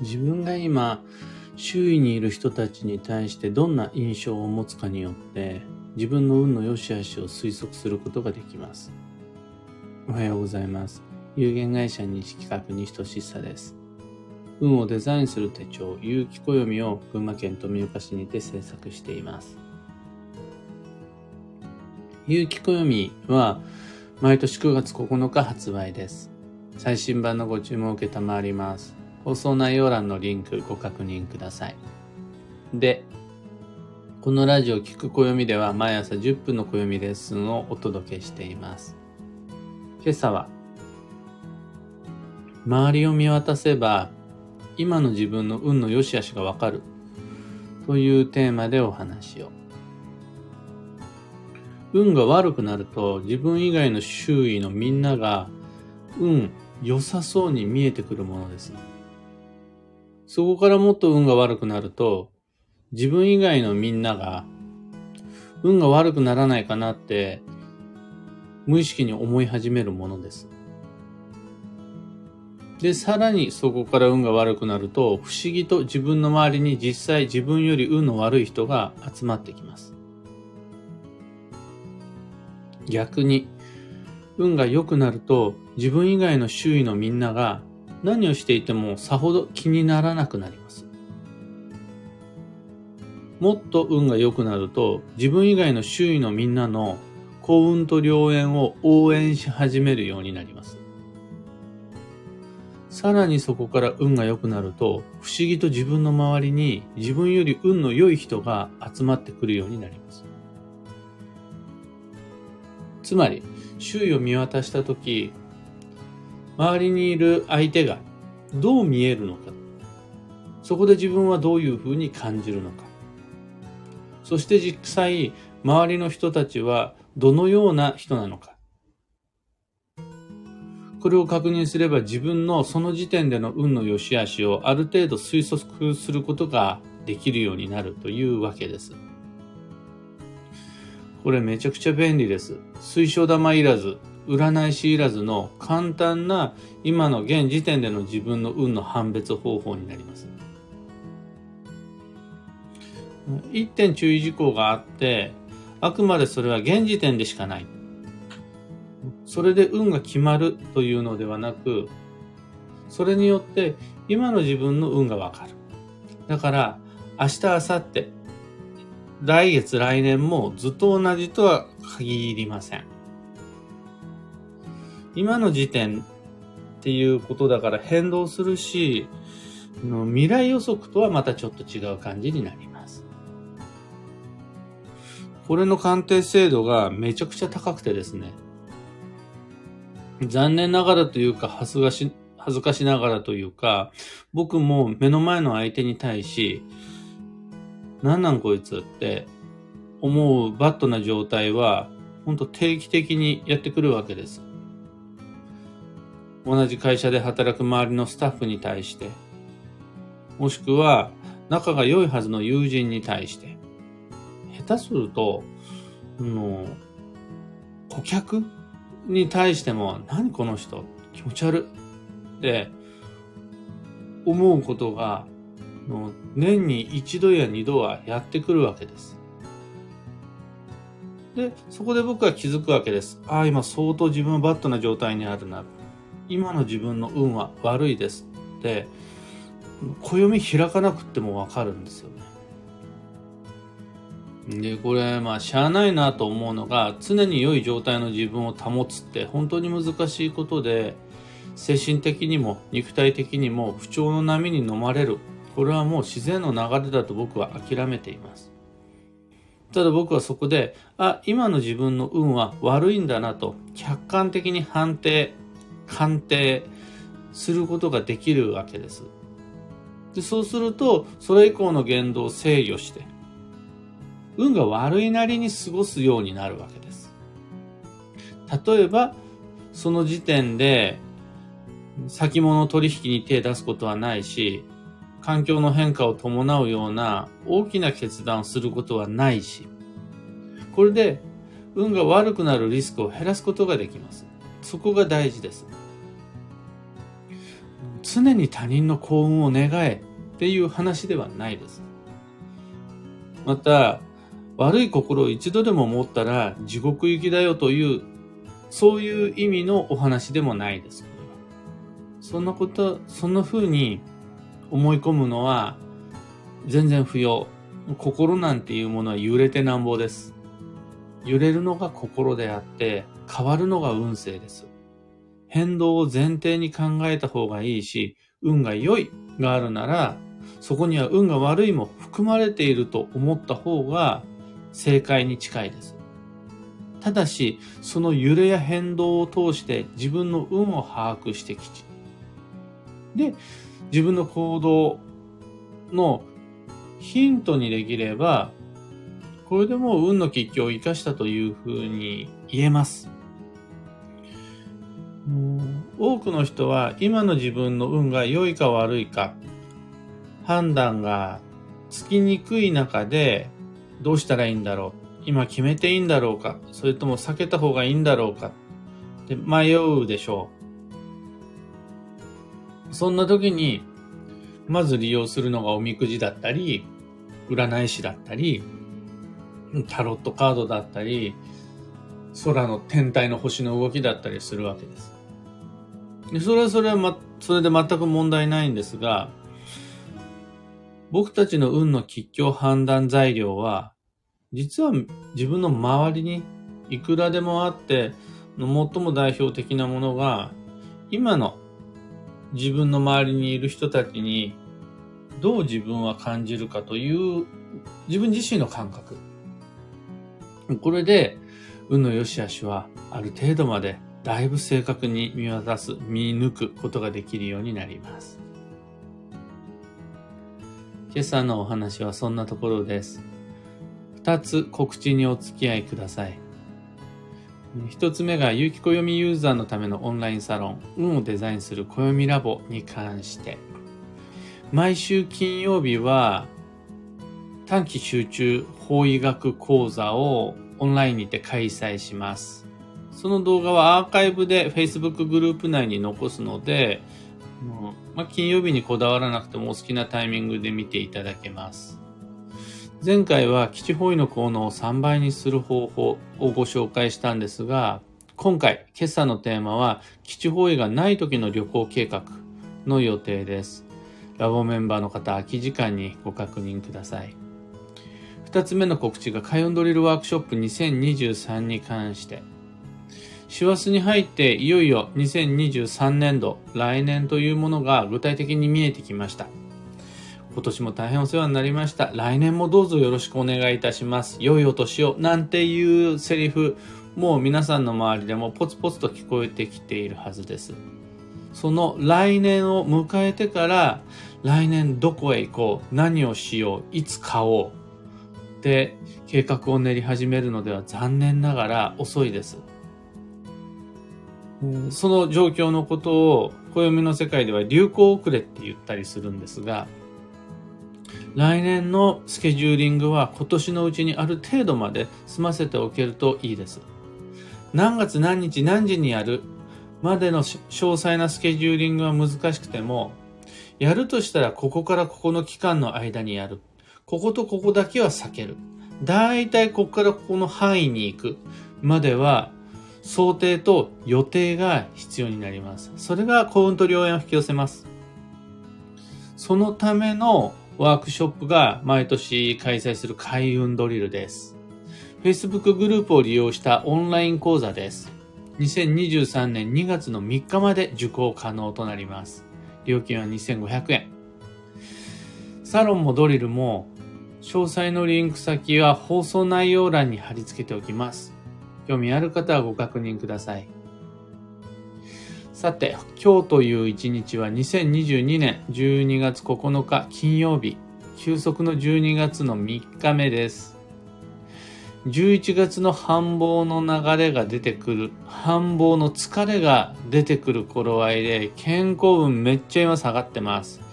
自分が今、周囲にいる人たちに対してどんな印象を持つかによって自分の運の良し悪しを推測することができます。おはようございます。有限会社西企画西俊久です。運をデザインする手帳、有機暦を群馬県富岡市にて制作しています。有機暦は毎年9月9日発売です。最新版のご注文を受けたまわります。放送内容欄のリンクご確認ください。で、このラジオ聞く暦では毎朝10分の暦レッスンをお届けしています。今朝は、周りを見渡せば今の自分の運の良し悪しがわかるというテーマでお話を。運が悪くなると自分以外の周囲のみんなが運良さそうに見えてくるものです。そこからもっと運が悪くなると、自分以外のみんなが、運が悪くならないかなって、無意識に思い始めるものです。で、さらにそこから運が悪くなると、不思議と自分の周りに実際自分より運の悪い人が集まってきます。逆に、運が良くなると、自分以外の周囲のみんなが何をしていてもさほど気にならなくなります。もっと運が良くなると自分以外の周囲のみんなの幸運と良縁を応援し始めるようになります。さらにそこから運が良くなると不思議と自分の周りに自分より運の良い人が集まってくるようになります。つまり周囲を見渡したとき周りにいる相手がどう見えるのか。そこで自分はどういうふうに感じるのか。そして実際、周りの人たちはどのような人なのか。これを確認すれば自分のその時点での運の良し悪しをある程度推測することができるようになるというわけです。これめちゃくちゃ便利です。水晶玉いらず、占い師いらずの簡単な今の現時点での自分の運の判別方法になります。一点注意事項があって、あくまでそれは現時点でしかない。それで運が決まるというのではなく、それによって今の自分の運がわかる。だから、明日、明後日、来月、来年もずっと同じとは限りません。今の時点っていうことだから変動するし、未来予測とはまたちょっと違う感じになります。これの鑑定精度がめちゃくちゃ高くてですね。残念ながらというか、恥ずかし、恥ずかしながらというか、僕も目の前の相手に対し、なんなんこいつって思うバットな状態は、ほんと定期的にやってくるわけです。同じ会社で働く周りのスタッフに対して、もしくは仲が良いはずの友人に対して、下手すると、の顧客に対しても、何この人気持ち悪いって思うことが、年に一度や二度はやってくるわけです。で、そこで僕は気づくわけです。ああ、今相当自分はバットな状態にあるな。今の自分の運は悪いですって暦開かなくてもわかるんですよね。で、これ、まあ、しゃあないなと思うのが、常に良い状態の自分を保つって本当に難しいことで、精神的にも肉体的にも不調の波に飲まれる。これはもう自然の流れだと僕は諦めています。ただ僕はそこで、あ、今の自分の運は悪いんだなと客観的に判定鑑定することができるわけです。でそうすると、それ以降の言動を制御して、運が悪いなりに過ごすようになるわけです。例えば、その時点で、先物取引に手を出すことはないし、環境の変化を伴うような大きな決断をすることはないし、これで運が悪くなるリスクを減らすことができます。そこが大事です。常に他人の幸運を願えっていう話ではないです。また、悪い心を一度でも持ったら地獄行きだよという、そういう意味のお話でもないです。そんなこと、そんな風に思い込むのは全然不要。心なんていうものは揺れてなんぼです。揺れるのが心であって、変わるのが運勢です。変動を前提に考えた方がいいし、運が良いがあるなら、そこには運が悪いも含まれていると思った方が正解に近いです。ただし、その揺れや変動を通して自分の運を把握してきち。で、自分の行動のヒントにできれば、これでもう運の吉凶を生かしたというふうに言えます。多くの人は今の自分の運が良いか悪いか判断がつきにくい中でどうしたらいいんだろう今決めていいんだろうかそれとも避けた方がいいんだろうかで迷うでしょう。そんな時にまず利用するのがおみくじだったり占い師だったりタロットカードだったり空の天体の星の動きだったりするわけです。でそれはそれはま、それで全く問題ないんですが、僕たちの運の吉凶判断材料は、実は自分の周りにいくらでもあって、最も代表的なものが、今の自分の周りにいる人たちにどう自分は感じるかという自分自身の感覚。これで、運の良し悪しはある程度までだいぶ正確に見渡す、見抜くことができるようになります。今朝のお話はそんなところです。二つ告知にお付き合いください。一つ目が有機暦ユーザーのためのオンラインサロン、運をデザインする暦ラボに関して、毎週金曜日は短期集中法医学講座をオンラインにて開催します。その動画はアーカイブで Facebook グループ内に残すので、まあ、金曜日にこだわらなくてもお好きなタイミングで見ていただけます。前回は基地方位の効能を3倍にする方法をご紹介したんですが、今回、今朝のテーマは基地方位がない時の旅行計画の予定です。ラボメンバーの方、空き時間にご確認ください。二つ目の告知がカヨンドリルワークショップ2023に関して。師走に入っていよいよ2023年度、来年というものが具体的に見えてきました。今年も大変お世話になりました。来年もどうぞよろしくお願いいたします。良いお年を。なんていうセリフ、もう皆さんの周りでもポツポツと聞こえてきているはずです。その来年を迎えてから、来年どこへ行こう、何をしよう、いつ買おう、って計画を練り始めるのでは残念ながら遅いです。その状況のことを暦の世界では流行遅れって言ったりするんですが、来年のスケジューリングは今年のうちにある程度まで済ませておけるといいです。何月何日何時にやるまでの詳細なスケジューリングは難しくても、やるとしたらここからここの期間の間にやる。こことここだけは避ける。だいたいここからここの範囲に行くまでは想定と予定が必要になります。それが幸運と良縁を引き寄せます。そのためのワークショップが毎年開催する開運ドリルです。Facebook グループを利用したオンライン講座です。2023年2月の3日まで受講可能となります。料金は2500円。サロンもドリルも詳細のリンク先は放送内容欄に貼り付けておきます。興味ある方はご確認ください。さて、今日という一日は2022年12月9日金曜日、休息の12月の3日目です。11月の繁忙の流れが出てくる、繁忙の疲れが出てくる頃合いで、健康運めっちゃ今下がってます。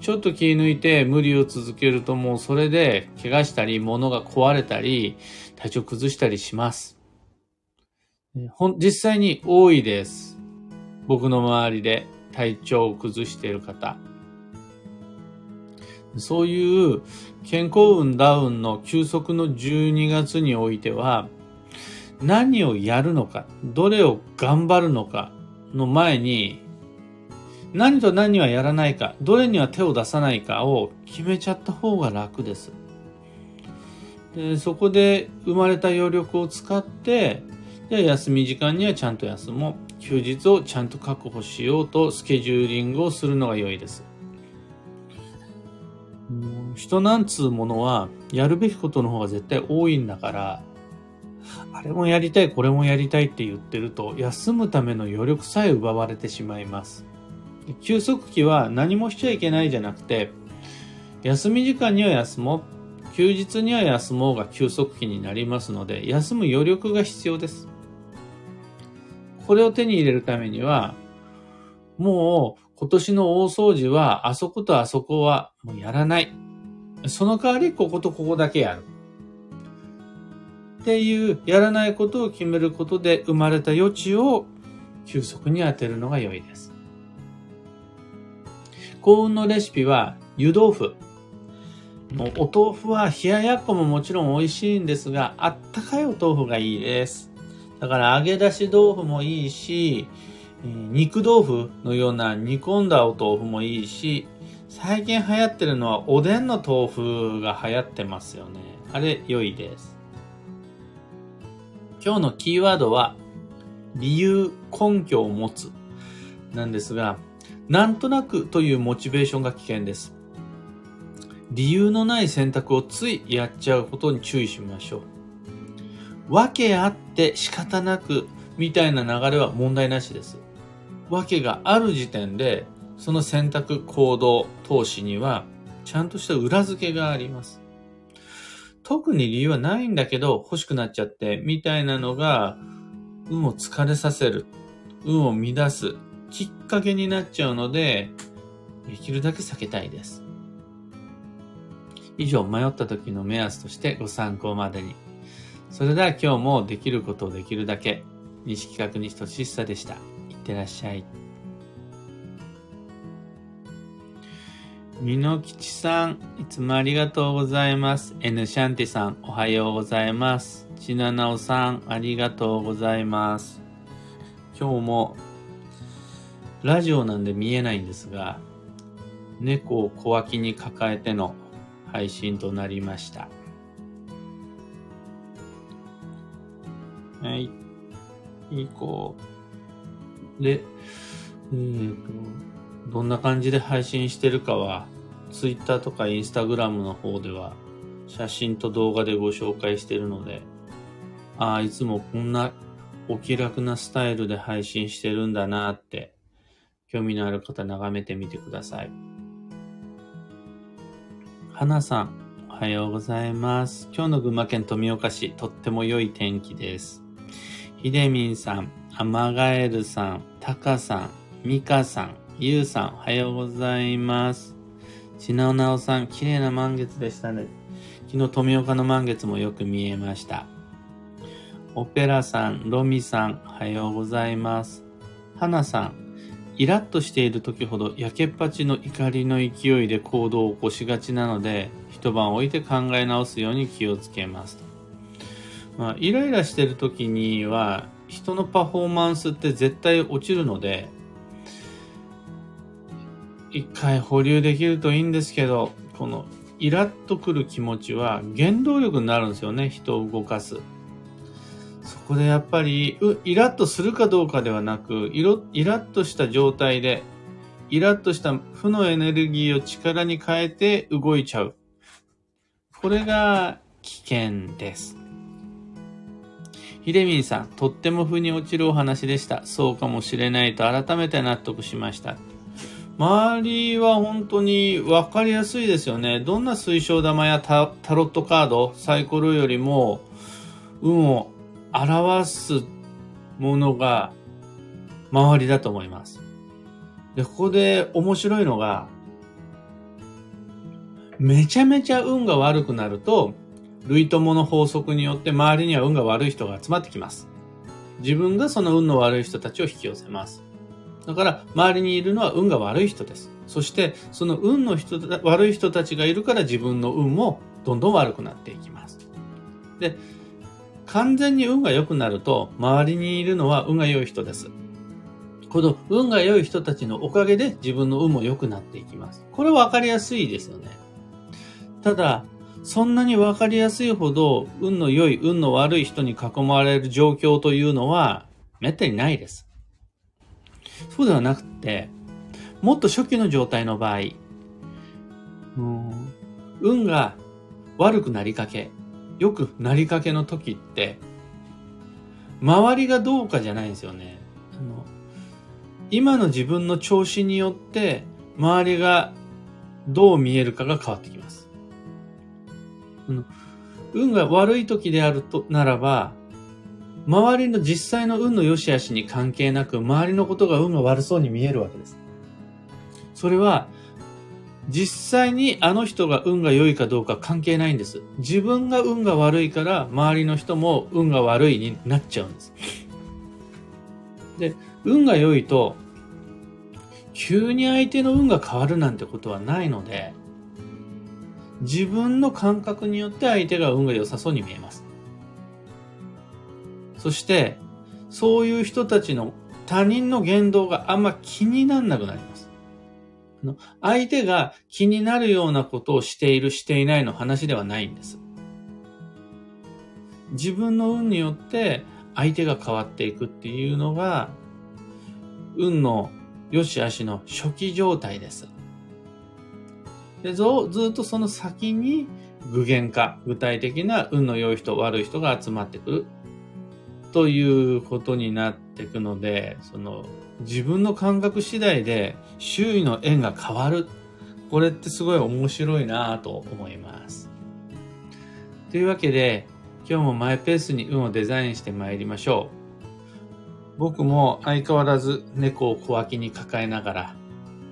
ちょっと気抜いて無理を続けるともうそれで怪我したり物が壊れたり体調崩したりします。実際に多いです。僕の周りで。体調を崩している方、そういう健康運ダウンの休息の12月においては、何をやるのか、どれを頑張るのかの前に、何と何はやらないか、どれには手を出さないかを決めちゃった方が楽です。でそこで生まれた余力を使って、で休み時間にはちゃんと休もう。休日をちゃんと確保しようとスケジューリングをするのが良いです。人なんつうものはやるべきことの方が絶対多いんだから、あれもやりたい、これもやりたいって言ってると、休むための余力さえ奪われてしまいます。休息期は何もしちゃいけないじゃなくて、休み時間には休もう。休日には休もうが休息期になりますので、休む余力が必要です。これを手に入れるためには、もう今年の大掃除はあそことあそこはもうやらない。その代わりこことここだけやる。っていうやらないことを決めることで生まれた余地を休息に当てるのが良いです。幸運のレシピは湯豆腐。お豆腐は冷ややっこももちろん美味しいんですが、あったかいお豆腐がいいです。だから揚げ出し豆腐もいいし、肉豆腐のような煮込んだお豆腐もいいし、最近流行ってるのはおでんの豆腐が流行ってますよね。あれ良いです。今日のキーワードは理由、根拠を持つなんですが、なんとなくというモチベーションが危険です。理由のない選択をついやっちゃうことに注意しましょう。わけあって仕方なくみたいな流れは問題なしです。わけがある時点で、その選択、行動、投資には、ちゃんとした裏付けがあります。特に理由はないんだけど、欲しくなっちゃって、みたいなのが、運を疲れさせる、運を乱す、きっかけになっちゃうので、できるだけ避けたいです。以上、迷った時の目安としてご参考までに。それでは今日もできることをできるだけ、西企画西俊久でした。いってらっしゃい。みのきちさん、いつもありがとうございます。N シャンティさん、おはようございます。ちななおさん、ありがとうございます。今日も、ラジオなんで見えないんですが、猫を小脇に抱えての配信となりました。はい。いい子。で、えーと、どんな感じで配信してるかは、Twitter とか Instagram の方では、写真と動画でご紹介してるので、ああ、いつもこんなお気楽なスタイルで配信してるんだなって、興味のある方眺めてみてください。花さん、おはようございます。今日の群馬県富岡市、とっても良い天気です。ひでみんさん、アマガエルさん、タカさん、ミカさん、ユウさん、おはようございます。ちなおなおさん、綺麗な満月でしたね。昨日富岡の満月もよく見えました。オペラさん、ロミさん、おはようございます。はなさん、イラッとしている時ほど焼けっぱちの怒りの勢いで行動を起こしがちなので、一晩置いて考え直すように気をつけます。まあ、イライラしてる時には人のパフォーマンスって絶対落ちるので、一回保留できるといいんですけど、このイラッとくる気持ちは原動力になるんですよね、人を動かす。こでやっぱり、イラッとするかどうかではなく、イラッとした状態で、イラッとした負のエネルギーを力に変えて動いちゃう。これが危険です。ひでみんさん、とっても腑に落ちるお話でした。そうかもしれないと改めて納得しました。周りは本当に分かりやすいですよね。どんな水晶玉やタロットカード、サイコロよりも、運を表すものが周りだと思います。で、ここで面白いのが、めちゃめちゃ運が悪くなると、類友の法則によって周りには運が悪い人が集まってきます。自分がその運の悪い人たちを引き寄せます。だから、周りにいるのは運が悪い人です。そして、その運の人た、悪い人たちがいるから自分の運もどんどん悪くなっていきます。で、完全に運が良くなると、周りにいるのは運が良い人です。この運が良い人たちのおかげで自分の運も良くなっていきます。これは分かりやすいですよね。ただ、そんなに分かりやすいほど運の良い、運の悪い人に囲まれる状況というのはめったにないです。そうではなくて、もっと初期の状態の場合、うん運が悪くなりかけ、良くなりかけの時って、周りがどうかじゃないんですよね。あの今の自分の調子によって、周りがどう見えるかが変わってきます。あの運が悪い時であると、ならば、周りの実際の運の良し悪しに関係なく、周りのことが運が悪そうに見えるわけです。それは、実際にあの人が運が良いかどうか関係ないんです。自分が運が悪いから、周りの人も運が悪いになっちゃうんです。で、運が良いと、急に相手の運が変わるなんてことはないので、自分の感覚によって相手が運が良さそうに見えます。そして、そういう人たちの他人の言動があんま気になんなくなります。の相手が気になるようなことをしている、していないの話ではないんです。自分の運によって相手が変わっていくっていうのが、運の良し悪しの初期状態です。でずずっとその先に具現化、具体的な運の良い人、悪い人が集まってくるということになっていくので、その自分の感覚次第で周囲の縁が変わる。これってすごい面白いなぁと思います。というわけで、今日もマイペースに運をデザインしてまいりましょう。僕も相変わらず猫を小脇に抱えながら、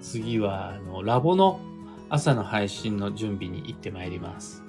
次はあのラボの朝の配信の準備に行ってまいります。